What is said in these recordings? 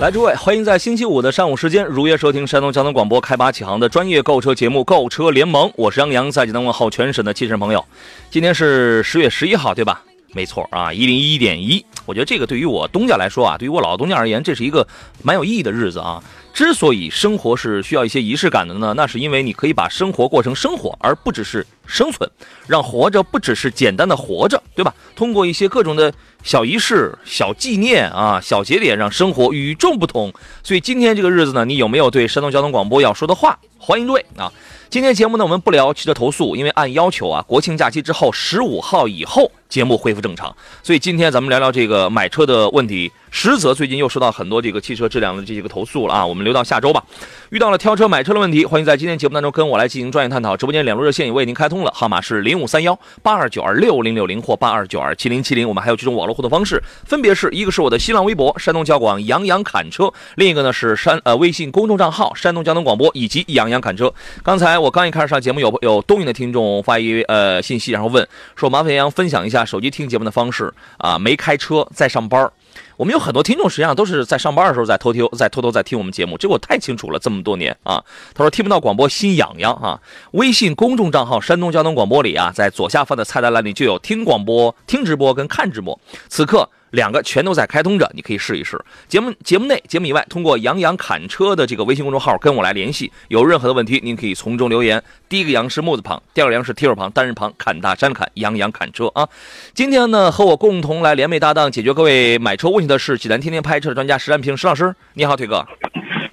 来，诸位，欢迎在星期五的上午时间如约收听山东交通广播开拔启航的专业购车节目《购车联盟》，我是杨洋，在济南问候全省的汽车朋友。今天是十月十一号，对吧？没错啊，一零一点一。我觉得这个对于我东家来说啊，对于我老东家而言，这是一个蛮有意义的日子啊。之所以生活是需要一些仪式感的呢，那是因为你可以把生活过成生活，而不只是生存，让活着不只是简单的活着，对吧？通过一些各种的小仪式、小纪念啊、小节点，让生活与众不同。所以今天这个日子呢，你有没有对山东交通广播要说的话？欢迎各位啊！今天节目呢，我们不聊汽车投诉，因为按要求啊，国庆假期之后十五号以后节目恢复正常。所以今天咱们聊聊这个买车的问题。实则最近又收到很多这个汽车质量的这些个投诉了啊，我们留到下周吧。遇到了挑车买车的问题，欢迎在今天节目当中跟我来进行专业探讨。直播间两路热线也为您开通了，号码是零五三幺八二九二六零六零或八二九二七零七零。我们还有几种网络互动方式，分别是一个是我的新浪微博山东交广杨洋侃车，另一个呢是山呃微信公众账号山东交通广播以及杨洋侃车。刚才我刚一开始上节目，有有东营的听众发一呃信息，然后问说麻烦杨洋分享一下手机听节目的方式啊，没开车在上班。我们有很多听众，实际上都是在上班的时候在偷听，在偷偷在听我们节目，这个我太清楚了，这么多年啊。他说听不到广播心痒痒啊。微信公众账号山东交通广播里啊，在左下方的菜单栏里就有听广播、听直播跟看直播。此刻。两个全都在开通着，你可以试一试。节目节目内、节目以外，通过“杨洋侃车”的这个微信公众号跟我来联系，有任何的问题，您可以从中留言。第一个“杨”是木字旁，第二个“杨”是提手旁，单人旁，侃大山侃，杨洋侃车啊。今天呢，和我共同来联袂搭档，解决各位买车问题的是济南天天拍车的专家石占平石老师。你好，腿哥。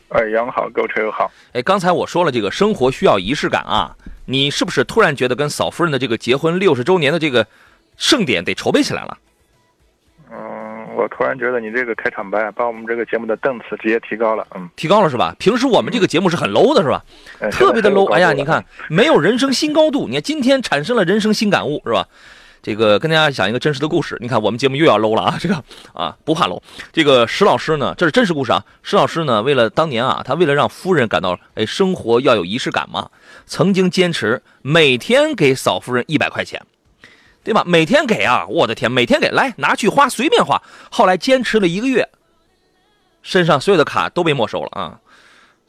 哎，杨好，各位车友好。哎，刚才我说了，这个生活需要仪式感啊，你是不是突然觉得跟嫂夫人的这个结婚六十周年的这个盛典得筹备起来了？我突然觉得你这个开场白把我们这个节目的档次直接提高了，嗯，提高了是吧？平时我们这个节目是很 low 的，是吧？特别的 low。哎呀，你看没有人生新高度。你看今天产生了人生新感悟，是吧？这个跟大家讲一个真实的故事。你看我们节目又要 low 了啊，这个啊不怕 low。这个石老师呢，这是真实故事啊。石老师呢，为了当年啊，他为了让夫人感到哎生活要有仪式感嘛，曾经坚持每天给嫂夫人一百块钱。对吧？每天给啊！我的天，每天给，来拿去花，随便花。后来坚持了一个月，身上所有的卡都被没收了啊！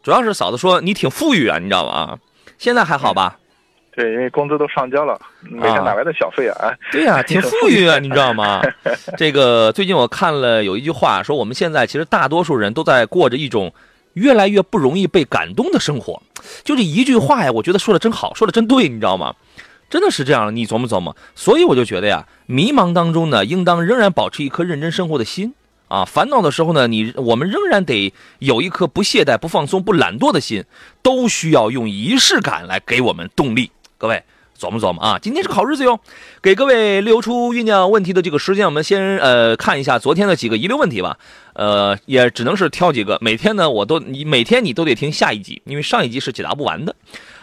主要是嫂子说你挺富裕啊，你知道吧？现在还好吧？对，因为工资都上交了，每天哪来的小费啊？对呀，挺 富裕啊，你知道吗？这个最近我看了有一句话说，我们现在其实大多数人都在过着一种越来越不容易被感动的生活。就这一句话呀，我觉得说的真好，说的真对，你知道吗？真的是这样，你琢磨琢磨。所以我就觉得呀，迷茫当中呢，应当仍然保持一颗认真生活的心啊。烦恼的时候呢，你我们仍然得有一颗不懈怠、不放松、不懒惰的心，都需要用仪式感来给我们动力。各位琢磨琢磨啊，今天是个好日子哟。给各位留出酝酿问题的这个时间，我们先呃看一下昨天的几个遗留问题吧。呃，也只能是挑几个。每天呢，我都你每天你都得听下一集，因为上一集是解答不完的。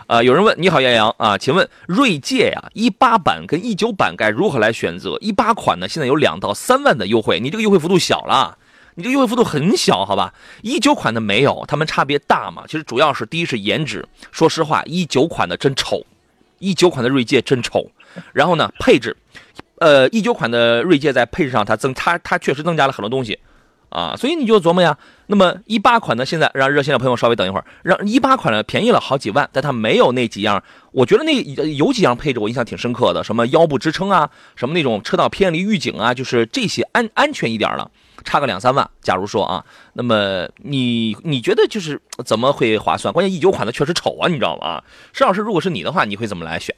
啊，有人问你好，杨洋啊，请问锐界呀，一八版跟一九版该如何来选择？一八款呢，现在有两到三万的优惠，你这个优惠幅度小了，你这个优惠幅度很小，好吧？一九款的没有，它们差别大嘛？其实主要是第一是颜值，说实话，一九款的真丑，一九款的锐界真丑。然后呢，配置，呃，一九款的锐界在配置上它增，它它确实增加了很多东西。啊，所以你就琢磨呀。那么一八款呢，现在让热线的朋友稍微等一会儿，让一八款呢便宜了好几万，但它没有那几样。我觉得那有几样配置我印象挺深刻的，什么腰部支撑啊，什么那种车道偏离预警啊，就是这些安安全一点了，差个两三万。假如说啊，那么你你觉得就是怎么会划算？关键一九款的确实丑啊，你知道吗？石老师，如果是你的话，你会怎么来选？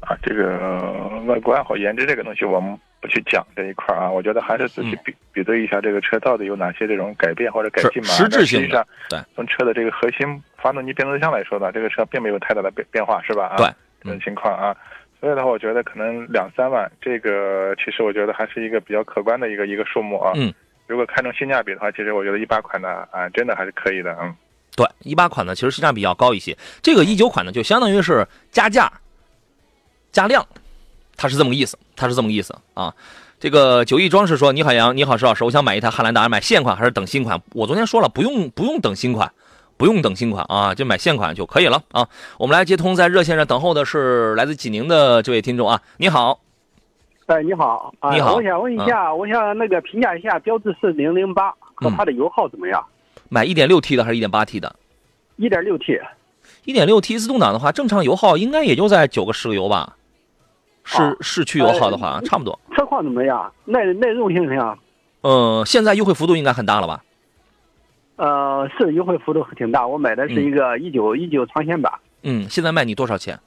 啊，这个外观和颜值这个东西，我们不去讲这一块啊。我觉得还是仔细比比对一下这个车到底有哪些这种改变或者改进嘛。实质性的，对，从车的这个核心发动机、变速箱来说呢，这个车并没有太大的变变化，是吧？啊对，这种情况啊。所以的话，我觉得可能两三万，这个其实我觉得还是一个比较可观的一个一个数目啊。嗯，如果看重性价比的话，其实我觉得一八款呢啊，真的还是可以的。嗯，对，一八款呢其实性价比要高一些，这个一九款呢就相当于是加价加量，它是这么个意思，他是这么个意思啊。这个九亿装饰说：“你好杨，你好石老师，我想买一台汉兰达，买现款还是等新款？我昨天说了，不用不用等新款。”不用等新款啊，就买现款就可以了啊。我们来接通，在热线上等候的是来自济宁的这位听众啊，你好。哎，你好，你好，我想问一下，我想那个评价一下标致四零零八和它的油耗怎么样？买一点六 T 的还是一点八 T 的？一点六 T，一点六 T 自动挡的话，正常油耗应该也就在九个十个油吧。市市区油耗的话，差不多。车况怎么样？耐耐用性怎么样？嗯，现在优惠幅度应该很大了吧？呃，是优惠幅度挺大，我买的是一个一九一九长线版。嗯，现在卖你多少钱？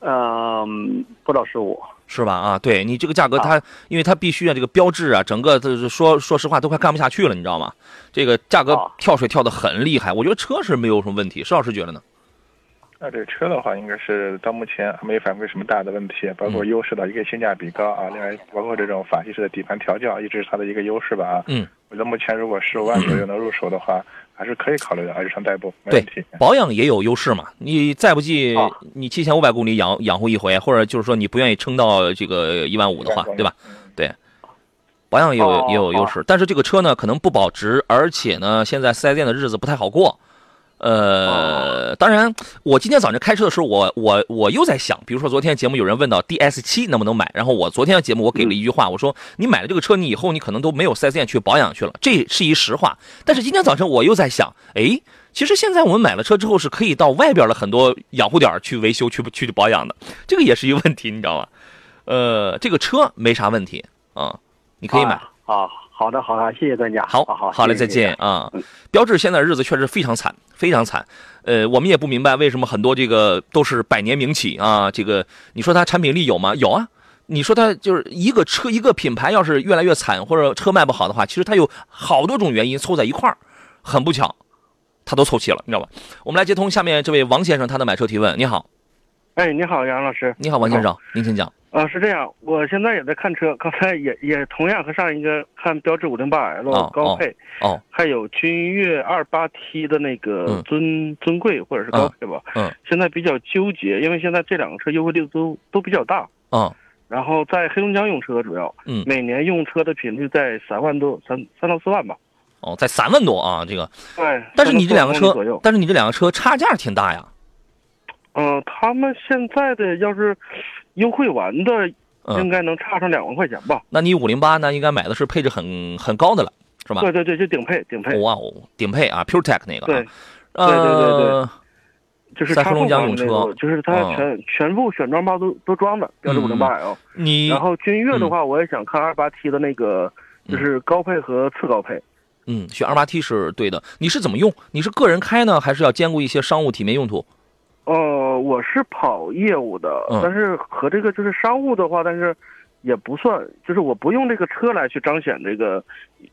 嗯，不到十五，是吧？啊，对你这个价格，它因为它必须啊，这个标志啊，整个说说实话都快干不下去了，你知道吗？这个价格跳水跳的很厉害，我觉得车是没有什么问题，石老师觉得呢？那这个车的话，应该是到目前还没反馈什么大的问题，包括优势的一个性价比高啊，另外包括这种法系式的底盘调教，一直是它的一个优势吧啊。嗯。我觉得目前如果十五万左右能入手的话，还是可以考虑的，日常代步没问题。保养也有优势嘛，你再不济，你七千五百公里养养护一回，或者就是说你不愿意撑到这个一万五的话，对吧？对，保养也有也有优势，但是这个车呢可能不保值，而且呢现在四 S 店的日子不太好过。呃，当然，我今天早上开车的时候，我我我又在想，比如说昨天节目有人问到 DS 七能不能买，然后我昨天的节目我给了一句话，我说你买了这个车，你以后你可能都没有四 S 店去保养去了，这是一实话。但是今天早晨我又在想，哎，其实现在我们买了车之后是可以到外边的很多养护点去维修去去保养的，这个也是一个问题，你知道吗？呃，这个车没啥问题啊，你可以买啊。好的，好的，谢谢专家。好，好，好嘞，再见啊！标志现在日子确实非常惨，非常惨。呃，我们也不明白为什么很多这个都是百年名企啊，这个你说它产品力有吗？有啊。你说它就是一个车一个品牌，要是越来越惨或者车卖不好的话，其实它有好多种原因凑在一块儿，很不巧，它都凑齐了，你知道吧？我们来接通下面这位王先生他的买车提问。你好，哎，你好，杨老师。你好，王先生，您请讲。啊，是这样，我现在也在看车，刚才也也同样和上一个看标致五零八 L 高配，哦，还有君越二八 T 的那个尊尊贵或者是高配吧，嗯，现在比较纠结，因为现在这两个车优惠力度都都比较大，嗯，然后在黑龙江用车主要，嗯，每年用车的频率在三万多，三三到四万吧，哦，在三万多啊，这个，对，但是你这两个车，但是你这两个车差价挺大呀，嗯，他们现在的要是优惠完的。应该能差上两万块钱吧？那你五零八呢？应该买的是配置很很高的了，是吧？对对对，就顶配顶配。哇哦，顶配啊，PureTech 那个。对，对对对对，就是在黑龙江用车，就是它全全部选装包都都装的，标致五零八 L。你然后君越的话，我也想看二八 T 的那个，就是高配和次高配。嗯，选二八 T 是对的。你是怎么用？你是个人开呢，还是要兼顾一些商务体面用途？呃，我是跑业务的，但是和这个就是商务的话，但是也不算，就是我不用这个车来去彰显这个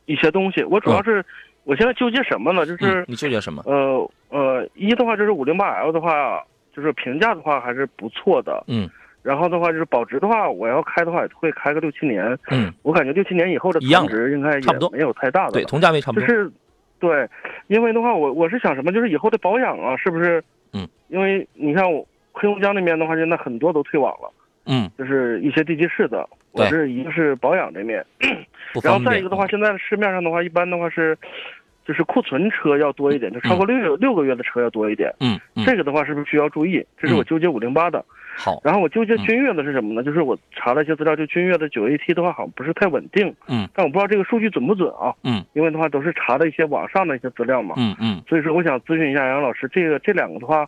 一些东西。我主要是我现在纠结什么呢？就是你纠结什么？呃呃，一的话就是五零八 L 的话，就是评价的话还是不错的。嗯。然后的话就是保值的话，我要开的话会开个六七年。嗯。我感觉六七年以后的增值应该也没有太大的。对，同价位差不多。就是，对，因为的话，我我是想什么？就是以后的保养啊，是不是？嗯，因为你看我黑龙江那边的话，现在很多都退网了。嗯，就是一些地级市的，我是一个是保养这面，然后再一个的话，现在市面上的话，一般的话是，就是库存车要多一点，就超过六六个月的车要多一点。嗯，这个的话是不是需要注意？这是我纠结五零八的。好，然后我纠结君越的是什么呢？就是我查了一些资料，就君越的九 AT 的话好像不是太稳定。嗯，但我不知道这个数据准不准啊。嗯，因为的话都是查的一些网上的一些资料嘛。嗯嗯，所以说我想咨询一下杨老师，这个这两个的话。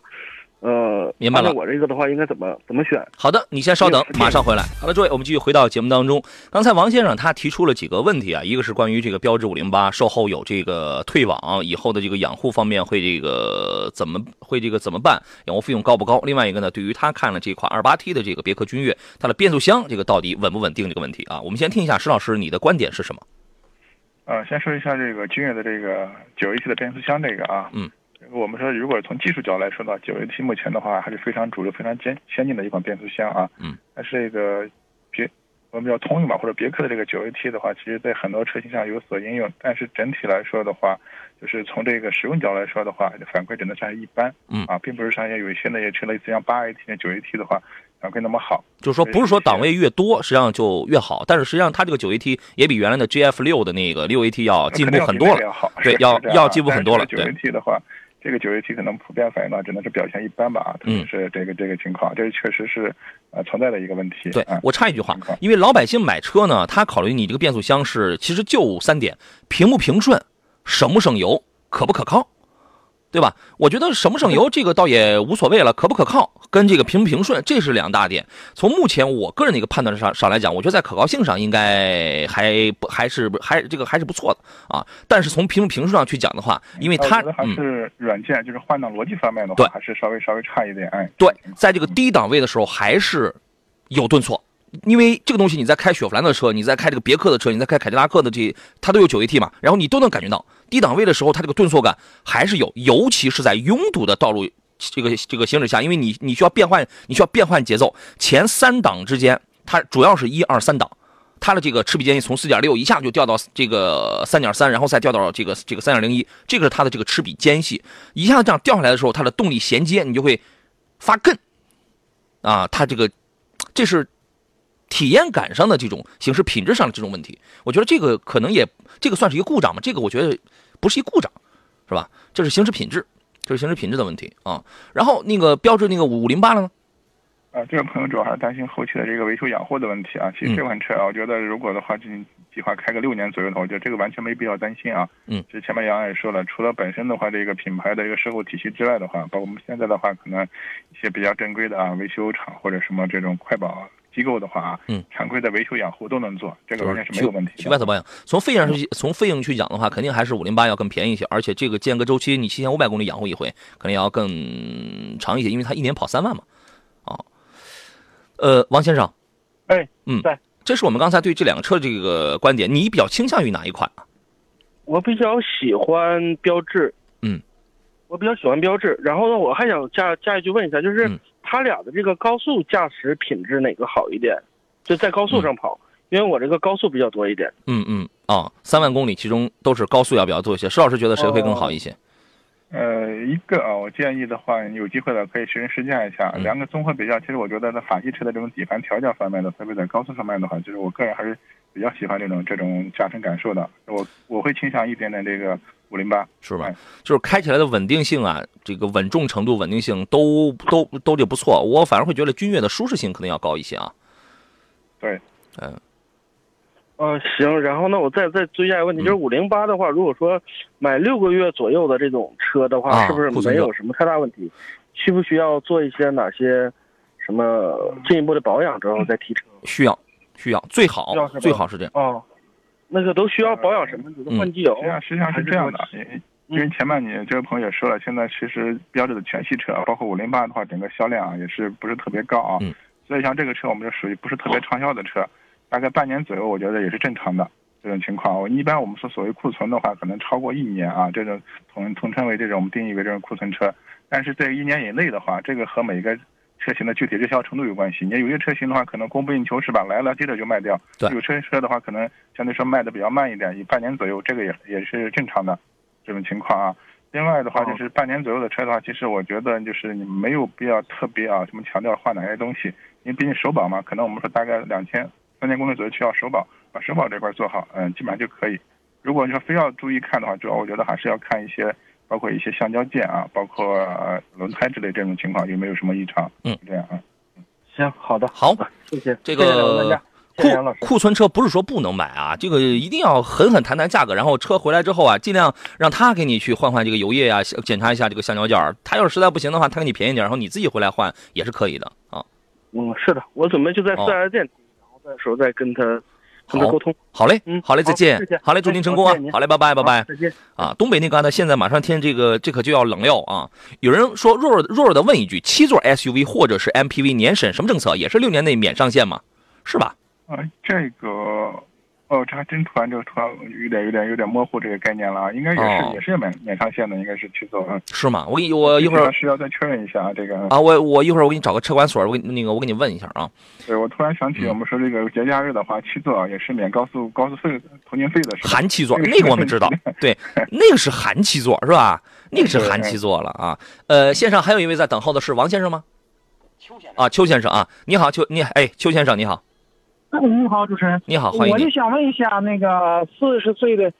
呃，明白了。我这个的话应该怎么怎么选？好的，你先稍等，马上回来。好了，诸位，我们继续回到节目当中。刚才王先生他提出了几个问题啊，一个是关于这个标致五零八售后有这个退网以后的这个养护方面会这个怎么会这个怎么办？养护费用高不高？另外一个呢，对于他看了这款二八 T 的这个别克君越，它的变速箱这个到底稳不稳定这个问题啊？我们先听一下石老师你的观点是什么？呃，先说一下这个君越的这个九 AT 的变速箱这个啊，嗯。这个我们说，如果从技术角度来说的话，九 AT 目前的话还是非常主流、非常先先进的一款变速箱啊。嗯。但是这个别我们叫通用吧，或者别克的这个九 AT 的话，其实在很多车型上有所应用，但是整体来说的话，就是从这个使用角度来说的话，反馈只能算是一般。嗯。啊，并不是像有一些那些车类似像八 AT、九 AT 的话。反馈那么好，就是说不是说档位越多，实际上就越好，但是实际上它这个九 AT 也比原来的 GF 六的那个六 AT 要进步很多了，对，要要进步很多了。九 AT 的话，这个九月期可能普遍反映到，只能是表现一般吧，特别是这个这个情况，这确实是呃存在的一个问题。对我插一句话，因为老百姓买车呢，他考虑你这个变速箱是其实就三点：平不平顺，省不省油，可不可靠。对吧？我觉得省不省油这个倒也无所谓了，可不可靠跟这个平不平顺这是两大点。从目前我个人的一个判断上上来讲，我觉得在可靠性上应该还不还是还这个还是不错的啊。但是从平不平顺上去讲的话，因为它还是软件就是换挡逻辑方面的话，还是稍微稍微差一点。哎，对，在这个低档位的时候还是有顿挫。因为这个东西，你在开雪佛兰的车，你在开这个别克的车，你在开凯迪拉克的这，它都有九 AT 嘛，然后你都能感觉到低档位的时候，它这个顿挫感还是有，尤其是在拥堵的道路这个这个行驶下，因为你你需要变换，你需要变换节奏，前三档之间，它主要是一二三档，它的这个齿比间隙从四点六一下就掉到这个三点三，然后再掉到这个这个三点零一，这个是它的这个齿比间隙，一下子这样掉下来的时候，它的动力衔接你就会发艮，啊，它这个这是。体验感上的这种行驶品质上的这种问题，我觉得这个可能也这个算是一个故障嘛？这个我觉得不是一故障，是吧？这是行驶品质，这是行驶品质的问题啊。然后那个标致那个五零八了呢？啊，这个朋友主要还是担心后期的这个维修养护的问题啊。其实这款车啊，我觉得如果的话进行计划开个六年左右的话，我觉得这个完全没必要担心啊。嗯。其实前面杨也说了，除了本身的话这个品牌的一个售后体系之外的话，包括我们现在的话，可能一些比较正规的啊维修厂或者什么这种快保。机构的话，嗯，常规的维修养护都能做，这个完全是没有问题。去外侧保养，从费用上去，从费用去讲的话，肯定还是五零八要更便宜一些，而且这个间隔周期，你七千五百公里养护一回，可能要更长一些，因为它一年跑三万嘛。啊，呃，王先生，哎，嗯，在，这是我们刚才对这两个车的这个观点，你比较倾向于哪一款啊我比较喜欢标致，嗯，我比较喜欢标致。然后呢，我还想加加一句问一下，就是。它俩的这个高速驾驶品质哪个好一点？就在高速上跑，因为我这个高速比较多一点。嗯嗯啊，三万公里其中都是高速要比较多一些。石老师觉得谁会更好一些？呃，一个啊，我建议的话，有机会的可以实人试驾一下。两个综合比较，其实我觉得在法系车的这种底盘调教方面的，特别在高速上面的话，就是我个人还是比较喜欢这种这种驾乘感受的。我我会倾向一点点这个。五零八是吧？就是开起来的稳定性啊，这个稳重程度、稳定性都都都就不错。我反而会觉得君越的舒适性可能要高一些啊。对，嗯，呃，行。然后那，我再再追加一个问题，就是五零八的话，如果说买六个月左右的这种车的话，是不是没有什么太大问题？需不需要做一些哪些什么进一步的保养之后再提车？需要，需要，最好最好是这样。哦。那个都需要保养什么？就是换机油。实际上，实际上是这样的，因为前半年这位朋友也说了，现在其实标志的全系车，包括五零八的话，整个销量啊也是不是特别高啊。所以像这个车，我们就属于不是特别畅销的车，大概半年左右，我觉得也是正常的这种情况。一般我们说所谓库存的话，可能超过一年啊，这种统统称为这种我们定义为这种库存车。但是在一年以内的话，这个和每个。车型的具体热销程度有关系，你有些车型的话，可能供不应求是吧？来了接着就卖掉。对。有车车的话，可能相对说卖的比较慢一点，以半年左右，这个也也是正常的这种情况啊。另外的话，就是半年左右的车的话，其实我觉得就是你没有必要特别啊什么强调换哪些东西，因为毕竟首保嘛，可能我们说大概两千三千公里左右需要首保，把首保这块做好，嗯，基本上就可以。如果你说非要注意看的话，主要我觉得还是要看一些。包括一些橡胶件啊，包括轮胎之类这种情况有没有什么异常？嗯，这样啊。行，好的，好，谢谢。这个库库存车不是说不能买啊，这个一定要狠狠谈谈价格，然后车回来之后啊，尽量让他给你去换换这个油液啊，检查一下这个橡胶件他要是实在不行的话，他给你便宜点，然后你自己回来换也是可以的啊。嗯，是的，我准备就在四 S 店，然后到时候再跟他。好，沟通好嘞，嗯，好嘞，再见，好嘞，祝您成功啊，好嘞，拜拜，拜拜，再见啊，东北那旮瘩现在马上天这个这可就要冷了啊！有人说弱弱弱弱的问一句，七座 SUV 或者是 MPV 年审什么政策？也是六年内免上线吗？是吧？啊，这个哦，这还真突然就突然有点有点有点模糊这个概念了啊，应该也是也是免免上线的，应该是七座。是吗？我给你，我一会儿是要再确认一下啊这个啊，我我一会儿我给你找个车管所，我给那个我给你问一下啊。对，我突然想起我们说这个节假日的话，七座也是免高速高速费通行费的，含七座，那个我们知道，对，那个是含七座是吧？那个是含七座了啊。呃，线上还有一位在等候的是王先生吗？邱先生啊，邱先生啊，你好，邱你哎，邱先生你好。你好，主持人。你好，欢迎。我就想问一下，那个四十岁的，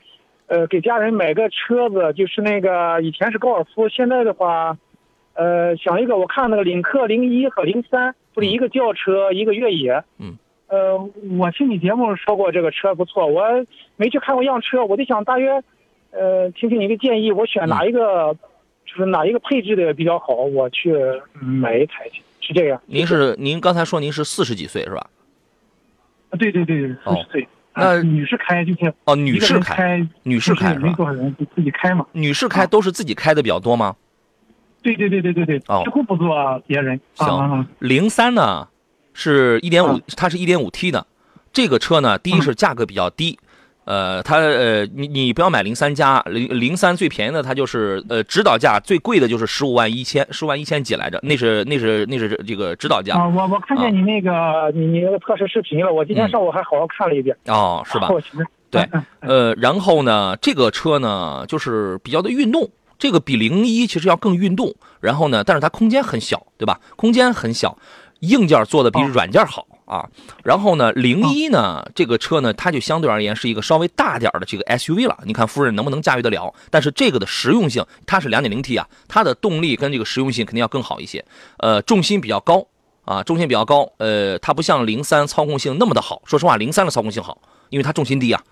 呃，给家人买个车子，就是那个以前是高尔夫，现在的话，呃，想一个，我看那个领克零一和零三，不是一个轿车，一个越野。嗯。呃，我听你节目说过这个车不错，我没去看过样车，我就想大约，呃，听听你的建议，我选哪一个，就是哪一个配置的比较好，我去买一台去，是这样。您是您刚才说您是四十几岁是吧？啊，对对对，四十岁。那女士开就是哦，女士开，女士开没多少人就自己开嘛。女士开都是自己开的比较多吗？对对对对对对，几乎不坐别人。行，零三呢是一点五，它是一点五 T 的，这个车呢，第一是价格比较低。呃，它呃，你你不要买零三加零零三最便宜的，它就是呃指导价最贵的就是十五万一千十五万一千几来着，那是那是那是这个指导价啊。我我看见你那个你你那个测试视频了，我今天上午还好好看了一遍哦，是吧？对，呃，然后呢，这个车呢就是比较的运动，这个比零一其实要更运动，然后呢，但是它空间很小，对吧？空间很小，硬件做的比软件好。啊，然后呢，零一呢，这个车呢，它就相对而言是一个稍微大点的这个 SUV 了。你看夫人能不能驾驭得了？但是这个的实用性，它是两点零 T 啊，它的动力跟这个实用性肯定要更好一些。呃，重心比较高啊，重心比较高。呃，它不像零三操控性那么的好。说实话，零三的操控性好，因为它重心低啊。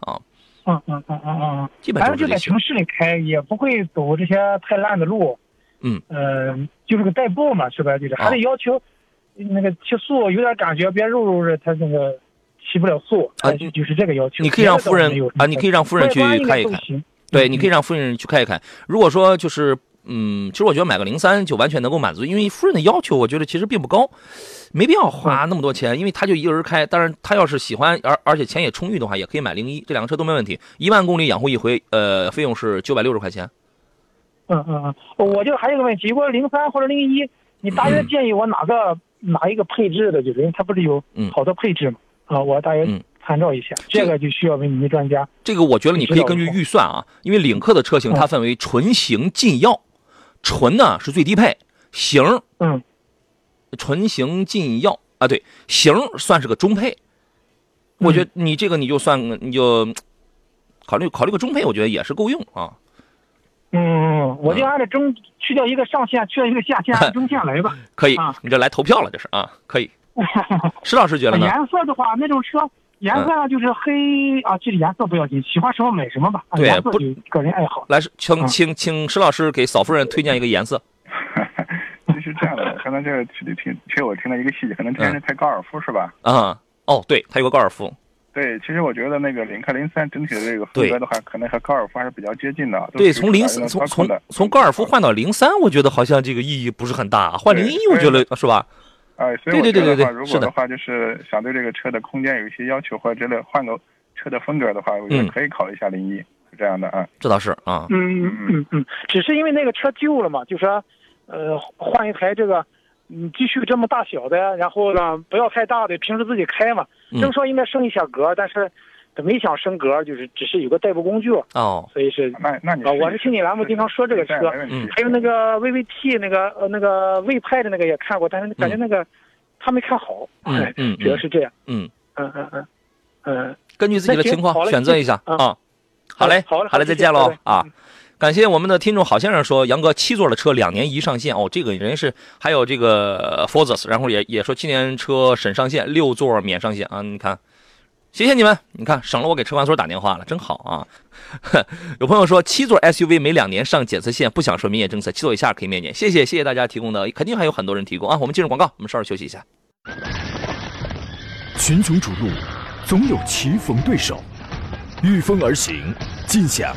啊，嗯嗯嗯嗯嗯，基本上就在城市里开，也不会走这些太烂的路。嗯，呃，就是个代步嘛，是吧？就是还得要求。那个提速有点感觉，别肉肉的，他那个起不了速啊，就就是这个要求。你可以让夫人啊，你可以让夫人去看一看。对，你可以让夫人去看一看。如果说就是，嗯，其实我觉得买个零三就完全能够满足，因为夫人的要求，我觉得其实并不高，没必要花那么多钱，因为他就一个人开。当然，他要是喜欢，而而且钱也充裕的话，也可以买零一，这两个车都没问题。一万公里养护一回，呃，费用是九百六十块钱。嗯嗯嗯，我就还有个问题，如果零三或者零一，你大约建议我哪个？哪一个配置的，就是因为它不是有好多配置嘛？啊，我大约参照一下，这个就需要问你们专家。这个我觉得你可以根据预算啊，因为领克的车型它分为纯型、劲耀，纯呢是最低配，型嗯，纯型劲耀啊，对，型算是个中配。我觉得你这个你就算你就考虑考虑个中配，我觉得也是够用啊。嗯，我就按照中去掉一个上限，去掉一个下限，按中线来吧。可以，你这来投票了，这是啊，可以。石老师觉得呢？颜色的话，那种车颜色就是黑啊，其实颜色不要紧，喜欢什么买什么吧。对，不个人爱好。来，请请请石老师给嫂夫人推荐一个颜色。是这样的，可能这个听听，其实我听到一个细节，可能这是开高尔夫是吧？啊，哦，对，他有个高尔夫。对，其实我觉得那个领克零三整体的这个风格的话，可能和高尔夫还是比较接近的。对，从零三从从从高尔夫换到零三，我觉得好像这个意义不是很大。换零一，我觉得是吧？哎，所以对对对对对，如果的话，就是想对这个车的空间有一些要求，或者之类换个车的风格的话，我觉得可以考虑一下零一，是这样的啊。这倒是啊。嗯嗯嗯，只是因为那个车旧了嘛，就说呃换一台这个。嗯，继续这么大小的，然后呢，不要太大的，平时自己开嘛。正说应该升一下格，但是没想升格，就是只是有个代步工具哦。所以是那那你啊，我是听你栏目经常说这个车，还有那个 VVT 那个呃那个魏派的那个也看过，但是感觉那个他没看好。嗯 嗯，主要是这样。嗯嗯嗯嗯嗯，根据自己的情况选择一下啊。好嘞，好嘞，好嘞，再见喽啊。感谢我们的听众好先生说，杨哥七座的车两年一上线哦，这个人是还有这个 Forza，然后也也说七年车审上线，六座免上线啊，你看，谢谢你们，你看省了我给车管所打电话了，真好啊。有朋友说七座 SUV 每两年上检测线，不想说民业政策，七座以下可以免检，谢谢谢谢大家提供的，肯定还有很多人提供啊。我们进入广告，我们稍事休息一下。群雄逐鹿，总有棋逢对手，御风而行，尽享。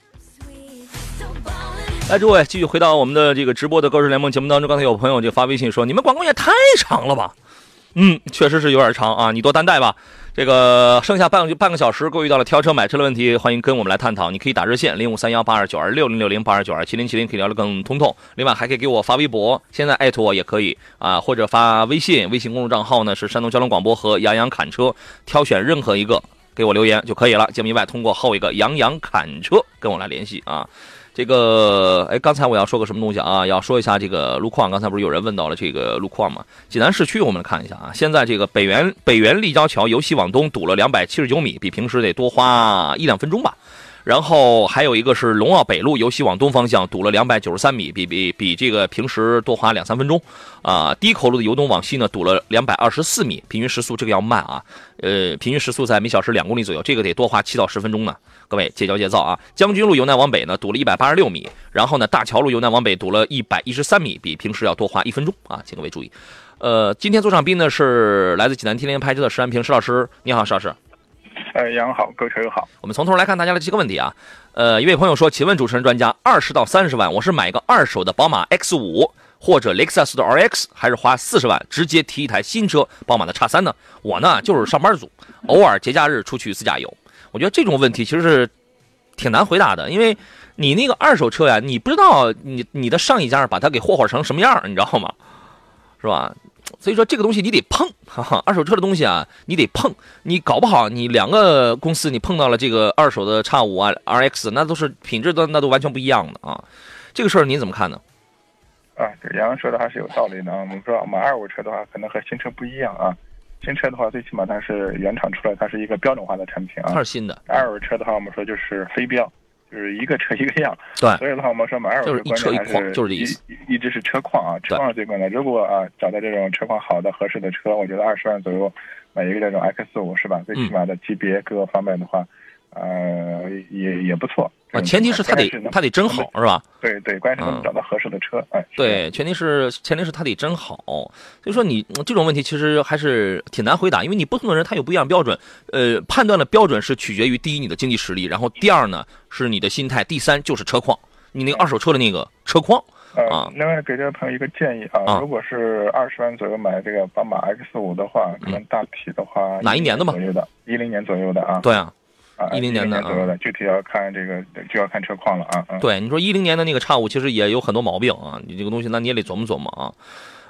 来，诸位继续回到我们的这个直播的购车联盟节目当中。刚才有朋友就发微信说：“你们广告也太长了吧？”嗯，确实是有点长啊，你多担待吧。这个剩下半个半个小时，各位遇到了挑车买车的问题，欢迎跟我们来探讨。你可以打热线零五三幺八二九二六零六零八二九二七零七零，可以聊得更通透。另外还可以给我发微博，现在艾特我也可以啊，或者发微信，微信公众账号呢是山东交通广播和杨洋砍车，挑选任何一个给我留言就可以了。节目以外，通过后一个杨洋砍车跟我来联系啊。这个，哎，刚才我要说个什么东西啊？要说一下这个路况。刚才不是有人问到了这个路况吗？济南市区，我们看一下啊。现在这个北园北园立交桥由西往东堵了两百七十九米，比平时得多花一两分钟吧。然后还有一个是龙奥北路由西往东方向堵了两百九十三米，比比比这个平时多花两三分钟。啊，低口路的由东往西呢堵了两百二十四米，平均时速这个要慢啊。呃，平均时速在每小时两公里左右，这个得多花七到十分钟呢。各位戒骄戒躁啊！将军路由南往北呢堵了一百八十六米，然后呢大桥路由南往北堵了一百一十三米，比平时要多花一分钟啊，请各位注意。呃，今天坐上宾呢是来自济南天天拍车的石安平石老师，你好，石老师。哎，杨好，各位车友好。我们从头来看大家的几个问题啊。呃，一位朋友说，请问主持人专家，二十到三十万，我是买一个二手的宝马 X 五或者雷克萨斯的 RX，还是花四十万直接提一台新车宝马的叉三呢？我呢就是上班族，偶尔节假日出去自驾游。我觉得这种问题其实是挺难回答的，因为你那个二手车呀，你不知道你你的上一家把它给霍霍成什么样，你知道吗？是吧？所以说这个东西你得碰，哈哈，二手车的东西啊，你得碰，你搞不好你两个公司你碰到了这个二手的叉五啊、RX，那都是品质都那都完全不一样的啊。这个事儿您怎么看呢？啊，这杨洋说的还是有道理的。我们说买二手车的话，可能和新车不一样啊。新车的话，最起码它是原厂出来，它是一个标准化的产品啊。它是新的。二手车的话，我们说就是非标，就是一个车一个样。对。所以的话，我们说买二手车关键还是就是一一直是车况啊，车况最关键。如果啊找到这种车况好的合适的车，我觉得二十万左右买一个这种 X 五是吧？最起码的级别各个方面的话。呃，也也不错啊，前提是他得他得真好是吧？对对，关键是能找到合适的车，哎，对，前提是前提是他得真好，所以说你这种问题其实还是挺难回答，因为你不同的人他有不一样标准，呃，判断的标准是取决于第一你的经济实力，然后第二呢是你的心态，第三就是车况，你那个二手车的那个车况啊。另外给这位朋友一个建议啊，如果是二十万左右买这个宝马 X 五的话，可能大体的话哪一年的嘛？左右的，一零年左右的啊。对啊。一零年的左右的，具体要看这个，就要看车况了啊。对，你说一零年的那个叉五，其实也有很多毛病啊。你这个东西，那你也得琢磨琢磨啊。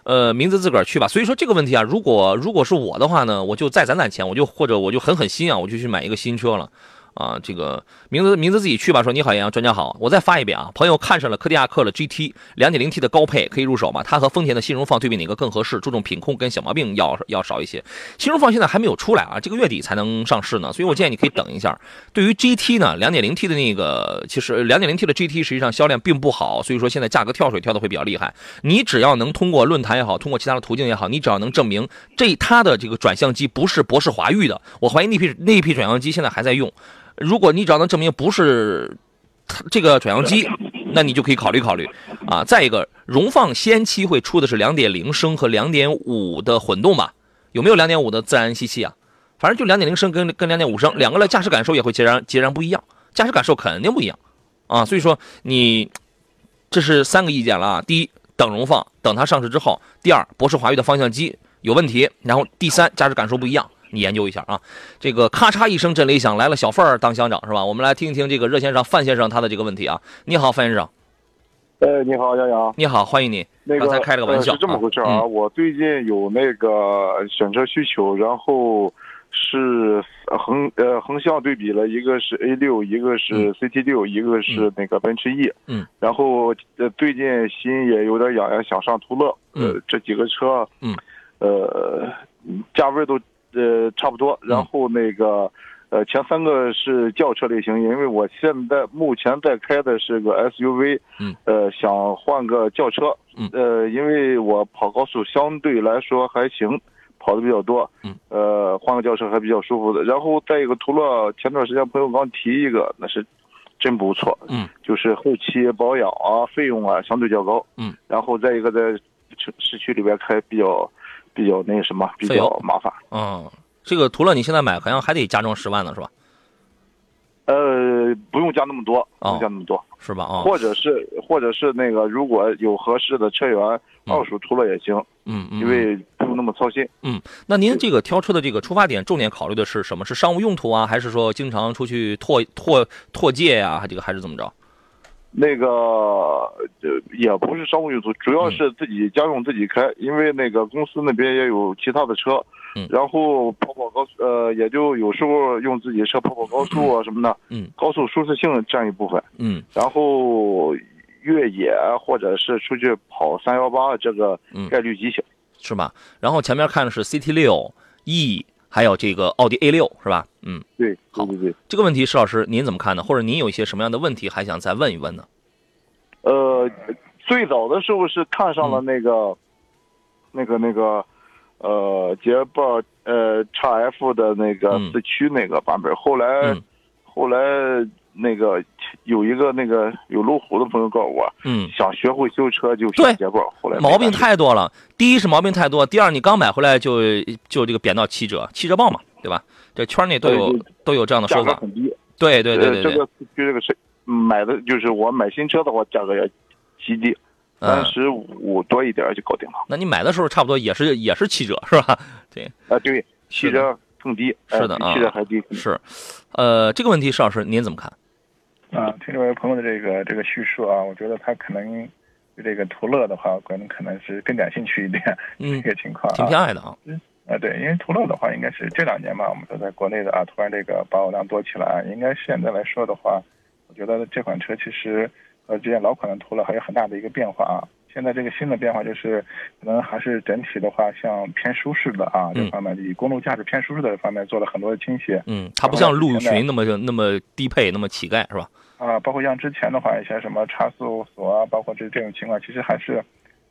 呃，名字自个儿去吧。所以说这个问题啊，如果如果是我的话呢，我就再攒攒钱，我就或者我就狠狠心啊，我就去买一个新车了。啊，这个名字名字自己去吧。说你好，杨洋专家好，我再发一遍啊。朋友看上了柯迪亚克的 GT 2.0T 的高配，可以入手吗？它和丰田的新荣放对比哪个更合适？注重品控跟小毛病要要少一些。新荣放现在还没有出来啊，这个月底才能上市呢，所以我建议你可以等一下。对于 GT 呢，2.0T 的那个其实 2.0T 的 GT 实际上销量并不好，所以说现在价格跳水跳的会比较厉害。你只要能通过论坛也好，通过其他的途径也好，你只要能证明这它的这个转向机不是博世华域的，我怀疑那批那一批转向机现在还在用。如果你只要能证明不是这个转向机，那你就可以考虑考虑啊。再一个，荣放先期会出的是两点零升和两点五的混动吧？有没有两点五的自然吸气啊？反正就两点零升跟跟两点五升，两个的驾驶感受也会截然截然不一样，驾驶感受肯定不一样啊。所以说你这是三个意见了啊。第一，等荣放，等它上市之后；第二，博世华域的方向机有问题；然后第三，驾驶感受不一样。你研究一下啊，这个咔嚓一声震雷响，来了小范儿当乡长是吧？我们来听一听这个热线上范先生他的这个问题啊。你好，范先生。哎，你好，杨洋。你好，欢迎你。那个刚才开了个玩笑。是这么回事啊，我最近有那个选车需求，然后是横呃横向对比了一个是 A 六，一个是 CT 六，一个是那个奔驰 E。嗯。然后呃最近心也有点痒痒，想上途乐。呃，这几个车，嗯，呃，价位都。呃，差不多。然后那个，呃，前三个是轿车类型，因为我现在目前在开的是个 SUV，嗯，呃，想换个轿车，嗯，呃，因为我跑高速相对来说还行，跑的比较多，嗯，呃，换个轿车还比较舒服的。然后再一个途乐，前段时间朋友刚提一个，那是真不错，嗯，就是后期保养啊，费用啊相对较高，嗯，然后再一个在市市区里边开比较比较那什么，比较麻烦，嗯，这个途乐你现在买好像还得加装十万呢，是吧？呃，不用加那么多，不用加那么多，是吧？啊，或者是或者是那个，如果有合适的车源，二手途乐也行，嗯嗯，因为不用那么操心。嗯，那您这个挑车的这个出发点，重点考虑的是什么？是商务用途啊，还是说经常出去拓拓拓界呀？这个还是怎么着？那个呃，也不是商务用途，主要是自己家用自己开，因为那个公司那边也有其他的车，嗯，然后跑跑高速，呃，也就有时候用自己车跑跑高速啊什么的，嗯，高速舒适性占一部分，嗯，然后越野或者是出去跑三幺八，这个概率极小，是吧？然后前面看的是 CT 六 E。还有这个奥迪 A 六是吧？嗯，对，好，对对。这个问题，石老师您怎么看呢？或者您有一些什么样的问题还想再问一问呢？呃，最早的时候是看上了那个，嗯、那个那个，呃，捷豹呃叉 F 的那个四驱那个版本，后来、嗯、后来那个有一个那个有路虎的朋友告诉我，嗯，想学会修车就选捷豹，后来毛病太多了。第一是毛病太多，第二你刚买回来就就这个贬到七折，七折报嘛，对吧？这圈内都有都有这样的说法。很低。对对对对对。这个就这个是买的，就是我买新车的话，价格要极低，三十五多一点就搞定了。那你买的时候差不多也是也是七折是吧？对。啊，对，七折更低。是的啊，七折还低。是，呃，这个问题，邵老师您怎么看？啊，听这位朋友的这个这个叙述啊，我觉得他可能对这个途乐的话，可能可能是更感兴趣一点，嗯，这个情况、啊，挺偏爱的啊。嗯，啊，对，因为途乐的话，应该是这两年嘛，我们说在国内的啊，突然这个保有量多起来，应该现在来说的话，我觉得这款车其实和之前老款的途乐还有很大的一个变化啊。现在这个新的变化就是，可能还是整体的话，像偏舒适的啊这方面，以公路驾驶偏舒适的方面做了很多的倾斜。嗯，它不像陆巡那么那么低配，那么乞丐是吧？啊，包括像之前的话，一些什么差速锁啊，包括这这种情况，其实还是，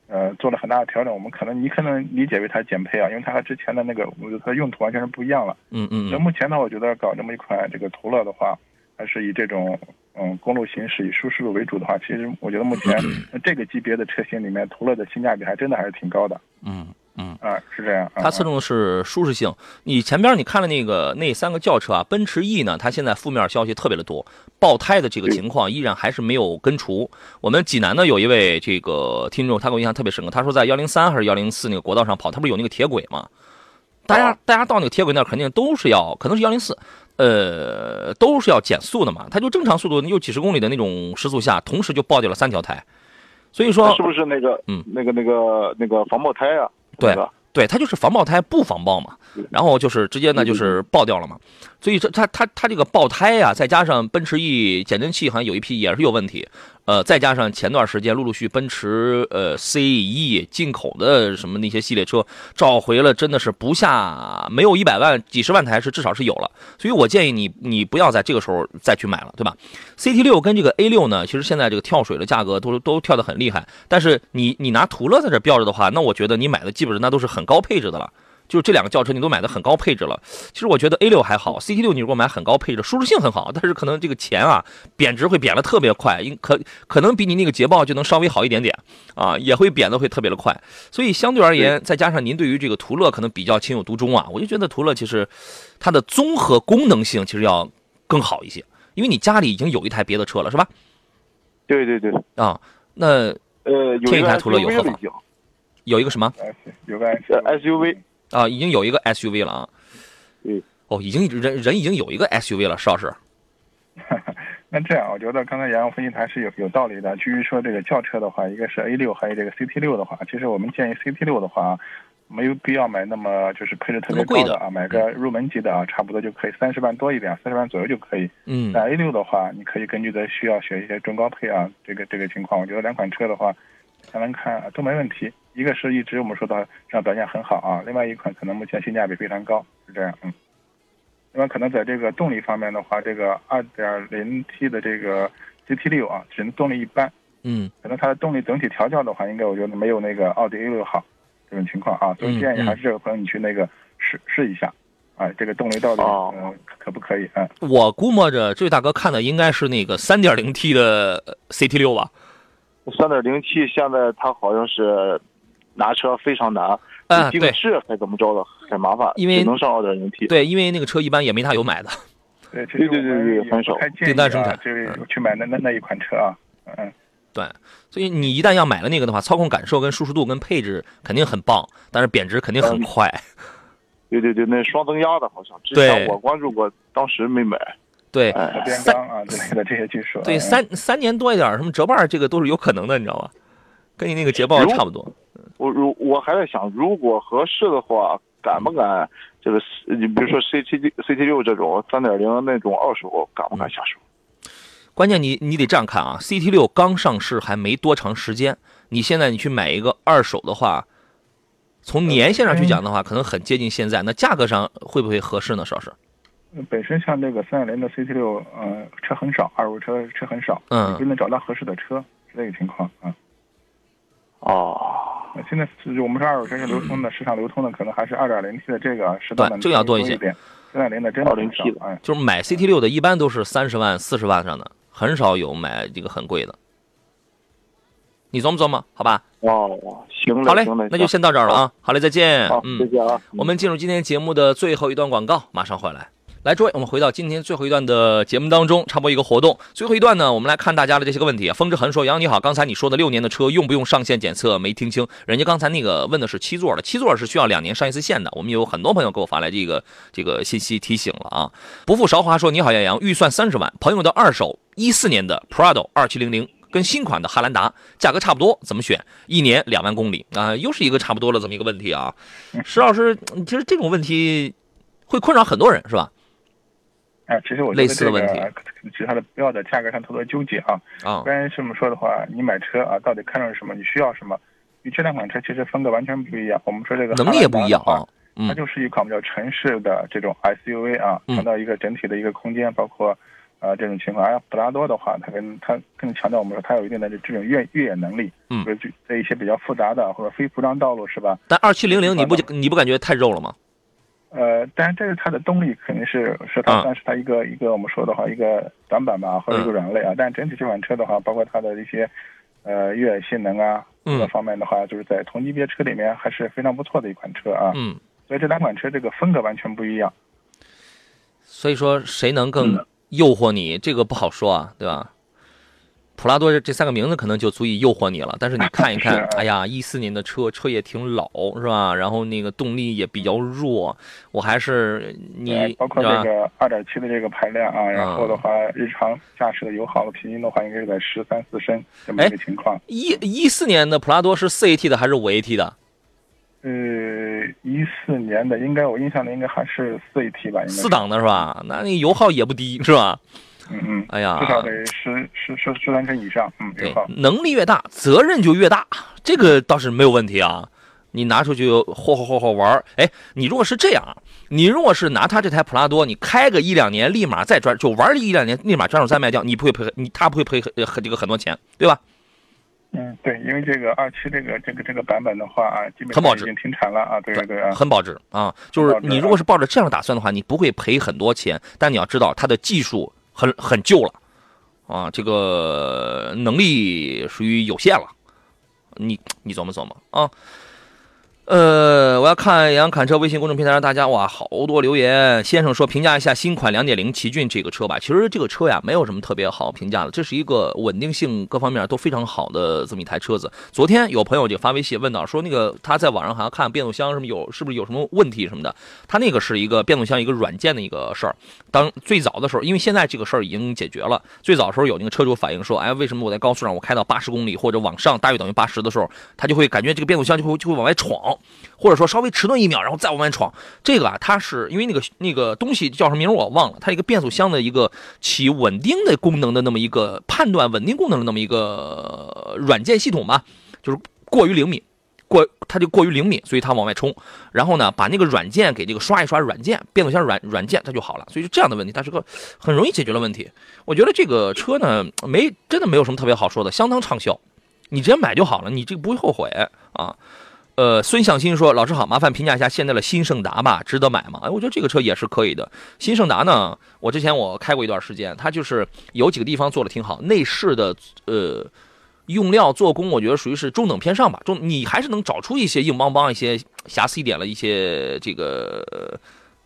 呃，做了很大的调整。我们可能你可能理解为它减配啊，因为它和之前的那个，我觉得它用途完全是不一样了。嗯嗯。那目前呢，我觉得搞这么一款这个途乐的话，还是以这种嗯公路行驶以舒适度为主的话，其实我觉得目前这个级别的车型里面，途乐的性价比还真的还是挺高的。嗯。嗯啊，是这样。它侧重的是舒适性。你前边你看了那个那三个轿车啊，奔驰 E 呢，它现在负面消息特别的多，爆胎的这个情况依然还是没有根除。我们济南呢有一位这个听众，他给我印象特别深刻，他说在幺零三还是幺零四那个国道上跑，他不是有那个铁轨吗？大家大家到那个铁轨那肯定都是要，可能是幺零四，呃，都是要减速的嘛。它就正常速度有几十公里的那种时速下，同时就爆掉了三条胎。所以说是不是那个嗯那个那个那个防爆胎啊？对，对，它就是防爆胎不防爆嘛，然后就是直接呢就是爆掉了嘛，所以这它它它这个爆胎呀，再加上奔驰 E 减震器好像有一批也是有问题，呃，再加上前段时间陆陆续奔驰呃 C E 进口的什么那些系列车召回了，真的是不下没有一百万几十万台是至少是有了，所以我建议你你不要在这个时候再去买了，对吧？C T 六跟这个 A 六呢，其实现在这个跳水的价格都都跳得很厉害，但是你你拿途乐在这标着的话，那我觉得你买的基本上那都是很高配置的了。就是这两个轿车你都买的很高配置了，其实我觉得 A 六还好，CT 六你如果买很高配置，舒适性很好，但是可能这个钱啊贬值会贬的特别快，因可可能比你那个捷豹就能稍微好一点点啊，也会贬的会特别的快，所以相对而言，再加上您对于这个途乐可能比较情有独钟啊，我就觉得途乐其实它的综合功能性其实要更好一些，因为你家里已经有一台别的车了，是吧？对对对啊，那呃，添一台途乐有何妨？有一个什么？有个 SUV。啊，已经有一个 SUV 了啊！嗯，哦，已经人人已经有一个 SUV 了，邵师。那这样，我觉得刚才杨洋分析还是有有道理的。至于说这个轿车的话，一个是 A 六，还有这个 CT 六的话，其实我们建议 CT 六的话，没有必要买那么就是配置特别高的啊，买个入门级的啊，差不多就可以三十万多一点，三十万左右就可以。嗯。那 A 六的话，你可以根据的需要选一些中高配啊，这个这个情况，我觉得两款车的话，咱们看都没问题。一个是一直我们说到这样表现很好啊，另外一款可能目前性价比非常高，是这样，嗯。另外可能在这个动力方面的话，这个 2.0T 的这个 GT6 啊，只能动力一般，嗯，可能它的动力整体调教的话，应该我觉得没有那个奥迪 A6 好，这种情况啊，所以建议还是这个朋友你去那个试试一下，啊，这个动力到底呃可不可以？嗯，我估摸着这位大哥看的应该是那个三点零 T 的 CT 六吧？三点零 T 现在它好像是拿车非常难，啊，定制还怎么着的，很麻烦，因为能上二点零 T。对，因为那个车一般也没大有买的。对，对对对对，很少。订单生产，就是去买那那那一款车啊，嗯。对，所以你一旦要买了那个的话，操控感受跟舒适度跟配置肯定很棒，但是贬值肯定很快。对对对，那双增压的好像之前我关注过，当时没买。对，变缸啊之类的这些技术。对，三三年多一点，什么折半这个都是有可能的，你知道吧？跟你那个捷豹差不多。我如我还在想，如果合适的话，敢不敢这个？你比如说 C T C T 六这种三点零那种二手，敢不敢下手？关键你你得这样看啊，CT 六刚上市还没多长时间，你现在你去买一个二手的话，从年限上去讲的话，可能很接近现在，那价格上会不会合适呢？邵师？本身像这个三点零的 CT 六，呃，车很少，二手车车很少，嗯，就能找到合适的车，是这个情况啊。哦，现在我们说二手车是流通的，市场流通的可能还是二点零 T 的这个时段的这个要多一些，三点零的真的零 T 的，哎，就是买 CT 六的，一般都是三十万、四十万上的。很少有买这个很贵的，你琢磨琢磨，好吧？哦，行好嘞，行，那就先到这儿了啊！好嘞，再见。嗯，再见啊！我们进入今天节目的最后一段广告，马上回来。来，诸位，我们回到今天最后一段的节目当中，插播一个活动。最后一段呢，我们来看大家的这些个问题啊。风之痕说：“杨你好，刚才你说的六年的车用不用上线检测？没听清。人家刚才那个问的是七座的，七座是需要两年上一次线的。我们有很多朋友给我发来这个这个信息提醒了啊。不负韶华说：你好，杨洋，预算三十万，朋友的二手一四年的 Prado 二七零零跟新款的汉兰达价格差不多，怎么选？一年两万公里啊，又是一个差不多的这么一个问题啊。石老师，其实这种问题会困扰很多人，是吧？”啊，其实我觉得这个其实它的不要在价格上特别纠结啊。啊，关于这么说的话，你买车啊，到底看重什么？你需要什么？你这两款车其实风格完全不一样。我们说这个能力也不一样啊，它就是一款比较城市的这种 SUV 啊，强调一个整体的一个空间，包括呃这种情况。而普拉多的话，它跟它更强调我们说它有一定的这种越越野能力。嗯，在一些比较复杂的或者非铺装道路是吧？但二七零零你不你不感觉太肉了吗？呃，但是这是它的动力肯定是是它算是它一个一个我们说的话一个短板吧，或者一个软肋啊。但整体这款车的话，包括它的一些呃越野性能啊各方面的话，就是在同级别车里面还是非常不错的一款车啊。嗯，所以这两款车这个风格完全不一样。所以说谁能更诱惑你，这个不好说啊，对吧？普拉多这这三个名字可能就足以诱惑你了，但是你看一 看，哎呀，一四年的车车也挺老，是吧？然后那个动力也比较弱，我还是你包括这个二点七的这个排量啊，然后的话，日常驾驶的油耗平均的话，应该是在十三四升这么一个情况。一一四年的普拉多是四 AT 的还是五 AT 的？呃，一四年的应该我印象里应该还是四 AT 吧，四档的是吧？那那油耗也不低，是吧？嗯嗯，哎呀，至少得十十十十三升以上。嗯，对，能力越大，责任就越大，这个倒是没有问题啊。你拿出去霍霍霍霍玩哎，你如果是这样，你如果是拿他这台普拉多，你开个一两年，立马再转就玩一两年，立马转手再卖掉，你不会赔你他不会赔很这个很多钱，对吧？嗯，对，因为这个二七这个这个这个版本的话啊，基本很保值，已经停产了啊，对对啊，很保值啊。就是你如果是抱着这样的打算的话，你不会赔很多钱，但你要知道它的技术。很很旧了，啊，这个能力属于有限了，你你琢磨琢磨啊。呃，我要看杨侃车微信公众平台上大家哇，好多留言。先生说评价一下新款2.0奇骏这个车吧。其实这个车呀，没有什么特别好评价的，这是一个稳定性各方面都非常好的这么一台车子。昨天有朋友就发微信问到说，那个他在网上好像看变速箱什么有是不是有什么问题什么的？他那个是一个变速箱一个软件的一个事儿。当最早的时候，因为现在这个事儿已经解决了。最早的时候有那个车主反映说，哎，为什么我在高速上我开到八十公里或者往上大于等于八十的时候，他就会感觉这个变速箱就会就会往外闯。或者说稍微迟钝一秒，然后再往外闯，这个啊，它是因为那个那个东西叫什么名我忘了，它一个变速箱的一个起稳定的功能的那么一个判断稳定功能的那么一个软件系统吧，就是过于灵敏，过它就过于灵敏，所以它往外冲，然后呢，把那个软件给这个刷一刷软件，变速箱软软件它就好了，所以这样的问题它是个很容易解决的问题。我觉得这个车呢，没真的没有什么特别好说的，相当畅销，你直接买就好了，你这个不会后悔啊。呃，孙向新说：“老师好，麻烦评价一下现在的新胜达吧，值得买吗？”哎，我觉得这个车也是可以的。新胜达呢，我之前我开过一段时间，它就是有几个地方做的挺好，内饰的呃用料做工，我觉得属于是中等偏上吧。中你还是能找出一些硬邦邦、一些瑕疵一点的一些这个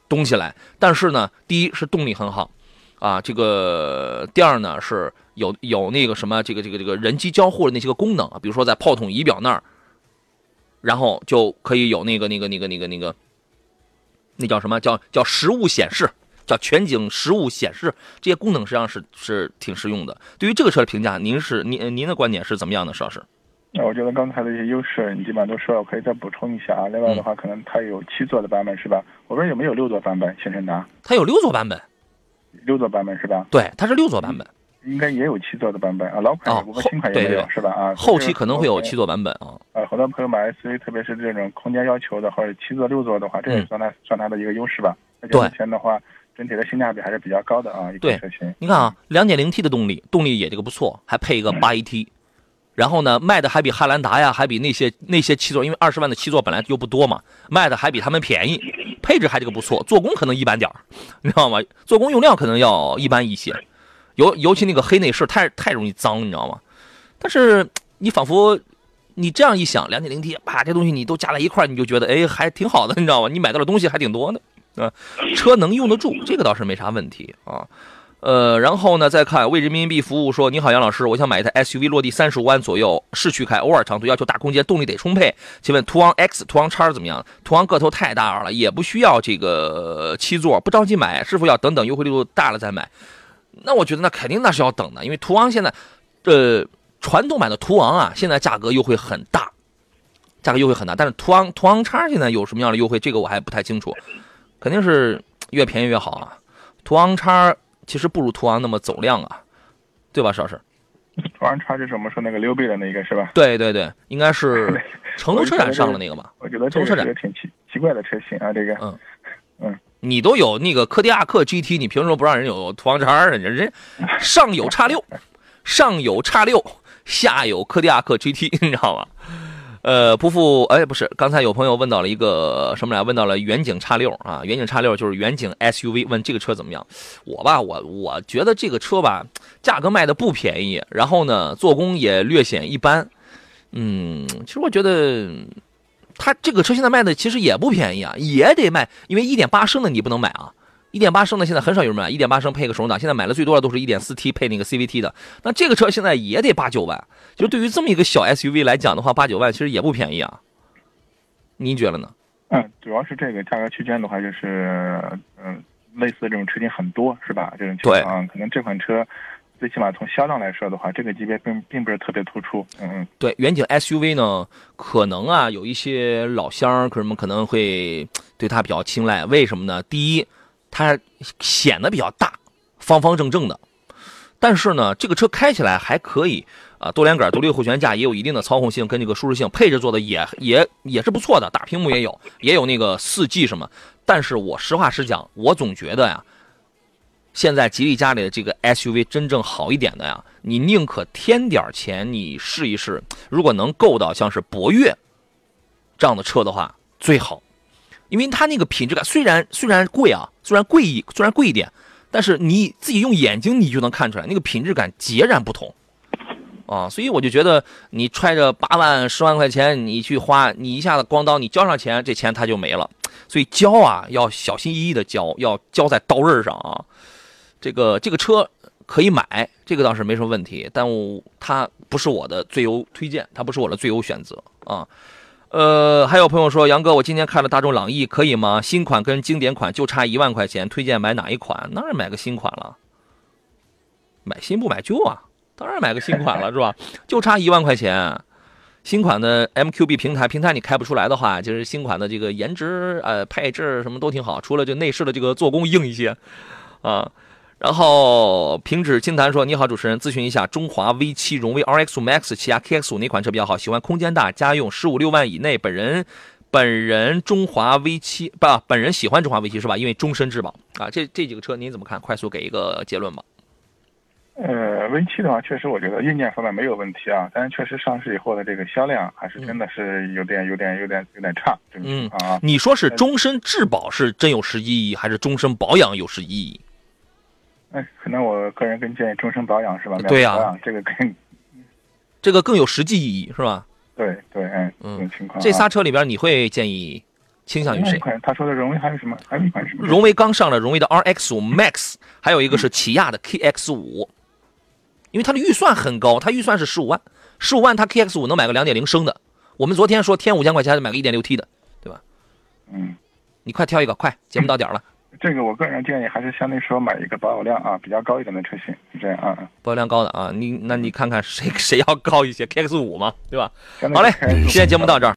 东西来。但是呢，第一是动力很好啊，这个第二呢是有有那个什么这个这个这个人机交互的那些个功能，比如说在炮筒仪表那儿。然后就可以有那个那个那个那个那个，那叫什么叫叫实物显示，叫全景实物显示，这些功能实际上是是挺实用的。对于这个车的评价，您是您您的观点是怎么样的，邵老师？那我觉得刚才的一些优势你基本上都说了，我可以再补充一下啊。另外的话，可能它有七座的版本是吧？我不知道有没有六座版本，新胜达。它有六座版本，六座版本是吧？对，它是六座版本。应该也有七座的版本啊，老款有，不过新款也没有，是吧？啊，后期可能会有七座版本啊。啊，很多朋友买 SUV，特别是这种空间要求的，或者七座、六座的话，这也算它算它的一个优势吧。对。目前的话，整体的性价比还是比较高的啊。对。车型。你看啊，2.0T 的动力，动力也这个不错，还配一个 8AT，然后呢，卖的还比汉兰达呀，还比那些那些七座，因为二十万的七座本来就不多嘛，卖的还比他们便宜，配置还这个不错，做工可能一般点儿，你知道吗？做工用料可能要一般一些。尤尤其那个黑内饰太太容易脏，你知道吗？但是你仿佛你这样一想，两点零 T，把这东西你都加在一块你就觉得哎还挺好的，你知道吗？你买到的东西还挺多的啊，车能用得住，这个倒是没啥问题啊。呃，然后呢，再看为人民币服务说，你好杨老师，我想买一台 SUV，落地三十五万左右，市区开，偶尔长途要求大空间，动力得充沛。请问途昂 X、途昂叉怎么样？途昂个头太大了，也不需要这个七座，不着急买，是否要等等优惠力度大了再买？那我觉得那肯定那是要等的，因为途昂现在，呃，传统版的途昂啊，现在价格优惠很大，价格优惠很大。但是途昂途昂叉现在有什么样的优惠，这个我还不太清楚，肯定是越便宜越好啊。途昂叉其实不如途昂那么走量啊，对吧，邵老师？途昂叉就是我们说那个溜背的那个是吧？对对对，应该是 成都车展上的那个吧？我觉得这个挺奇奇怪的车型啊，这个，嗯嗯。你都有那个柯迪亚克 GT，你凭什么不让人有途昂叉？人家人上有叉六，上有叉六，下有柯迪亚克 GT，你知道吗？呃，不负哎，不是，刚才有朋友问到了一个什么来？问到了远景叉六啊，远景叉六就是远景 SUV。问这个车怎么样？我吧，我我觉得这个车吧，价格卖的不便宜，然后呢，做工也略显一般。嗯，其实我觉得。它这个车现在卖的其实也不便宜啊，也得卖，因为一点八升的你不能买啊，一点八升的现在很少有人买，一点八升配个手动挡，现在买的最多的都是一点四 T 配那个 CVT 的，那这个车现在也得八九万，就对于这么一个小 SUV 来讲的话，八九万其实也不便宜啊，您觉得呢？嗯，主要是这个价格区间的话，就是嗯，类似这种车型很多是吧？这种情况可能这款车。最起码从销量来说的话，这个级别并并不是特别突出。嗯嗯，对，远景 SUV 呢，可能啊有一些老乡可能可能会对它比较青睐。为什么呢？第一，它显得比较大，方方正正的。但是呢，这个车开起来还可以啊，多连杆、独立后悬架也有一定的操控性跟这个舒适性，配置做的也也也是不错的，大屏幕也有，也有那个四 G 什么。但是我实话实讲，我总觉得呀。现在吉利家里的这个 SUV 真正好一点的呀，你宁可添点钱，你试一试。如果能够到像是博越这样的车的话，最好，因为它那个品质感虽然虽然贵啊，虽然贵一虽然贵一点，但是你自己用眼睛你就能看出来，那个品质感截然不同啊。所以我就觉得你揣着八万十万块钱你去花，你一下子咣当你交上钱，这钱它就没了。所以交啊要小心翼翼的交，要交在刀刃上啊。这个这个车可以买，这个倒是没什么问题，但它不是我的最优推荐，它不是我的最优选择啊。呃，还有朋友说，杨哥，我今天看了大众朗逸，可以吗？新款跟经典款就差一万块钱，推荐买哪一款？当然买个新款了，买新不买旧啊，当然买个新款了，是吧？就差一万块钱，新款的 MQB 平台，平台你开不出来的话，就是新款的这个颜值、呃配置什么都挺好，除了这内饰的这个做工硬一些啊。然后平指金坛说：“你好，主持人，咨询一下，中华 V 七、荣威 RX 五 Max、起亚 KX 五哪款车比较好？喜欢空间大、家用，十五六万以内。本人，本人中华 V 七不，本人喜欢中华 V 七是吧？因为终身质保啊。这这几个车您怎么看？快速给一个结论吧。呃。”呃，V7 的话，确实我觉得硬件方面没有问题啊，但是确实上市以后的这个销量还是真的是有点、有点、有点、有点差。嗯啊，你说是终身质保是真有实际意义，还是终身保养有实际意义？哎，可能我个人更建议终身保养是吧？对呀，这个更 这个更有实际意义是吧？对对，嗯嗯，情况。这仨车里边你会建议倾向于谁？他说的荣威还有什么？还有一款什么？荣威刚上了荣威的 RX 五 Max，还有一个是起亚的 KX 五，因为它的预算很高，它预算是十五万，十五万它 KX 五能买个两点零升的。我们昨天说添五千块钱买个一点六 T 的，对吧？嗯，你快挑一个，快，节目到点了。这个我个人建议还是相对说买一个保有量啊比较高一点的车型，是这样啊。保有量高的啊，你那你看看谁谁要高一些？KX 五嘛，对吧？好嘞，今天节目到这儿。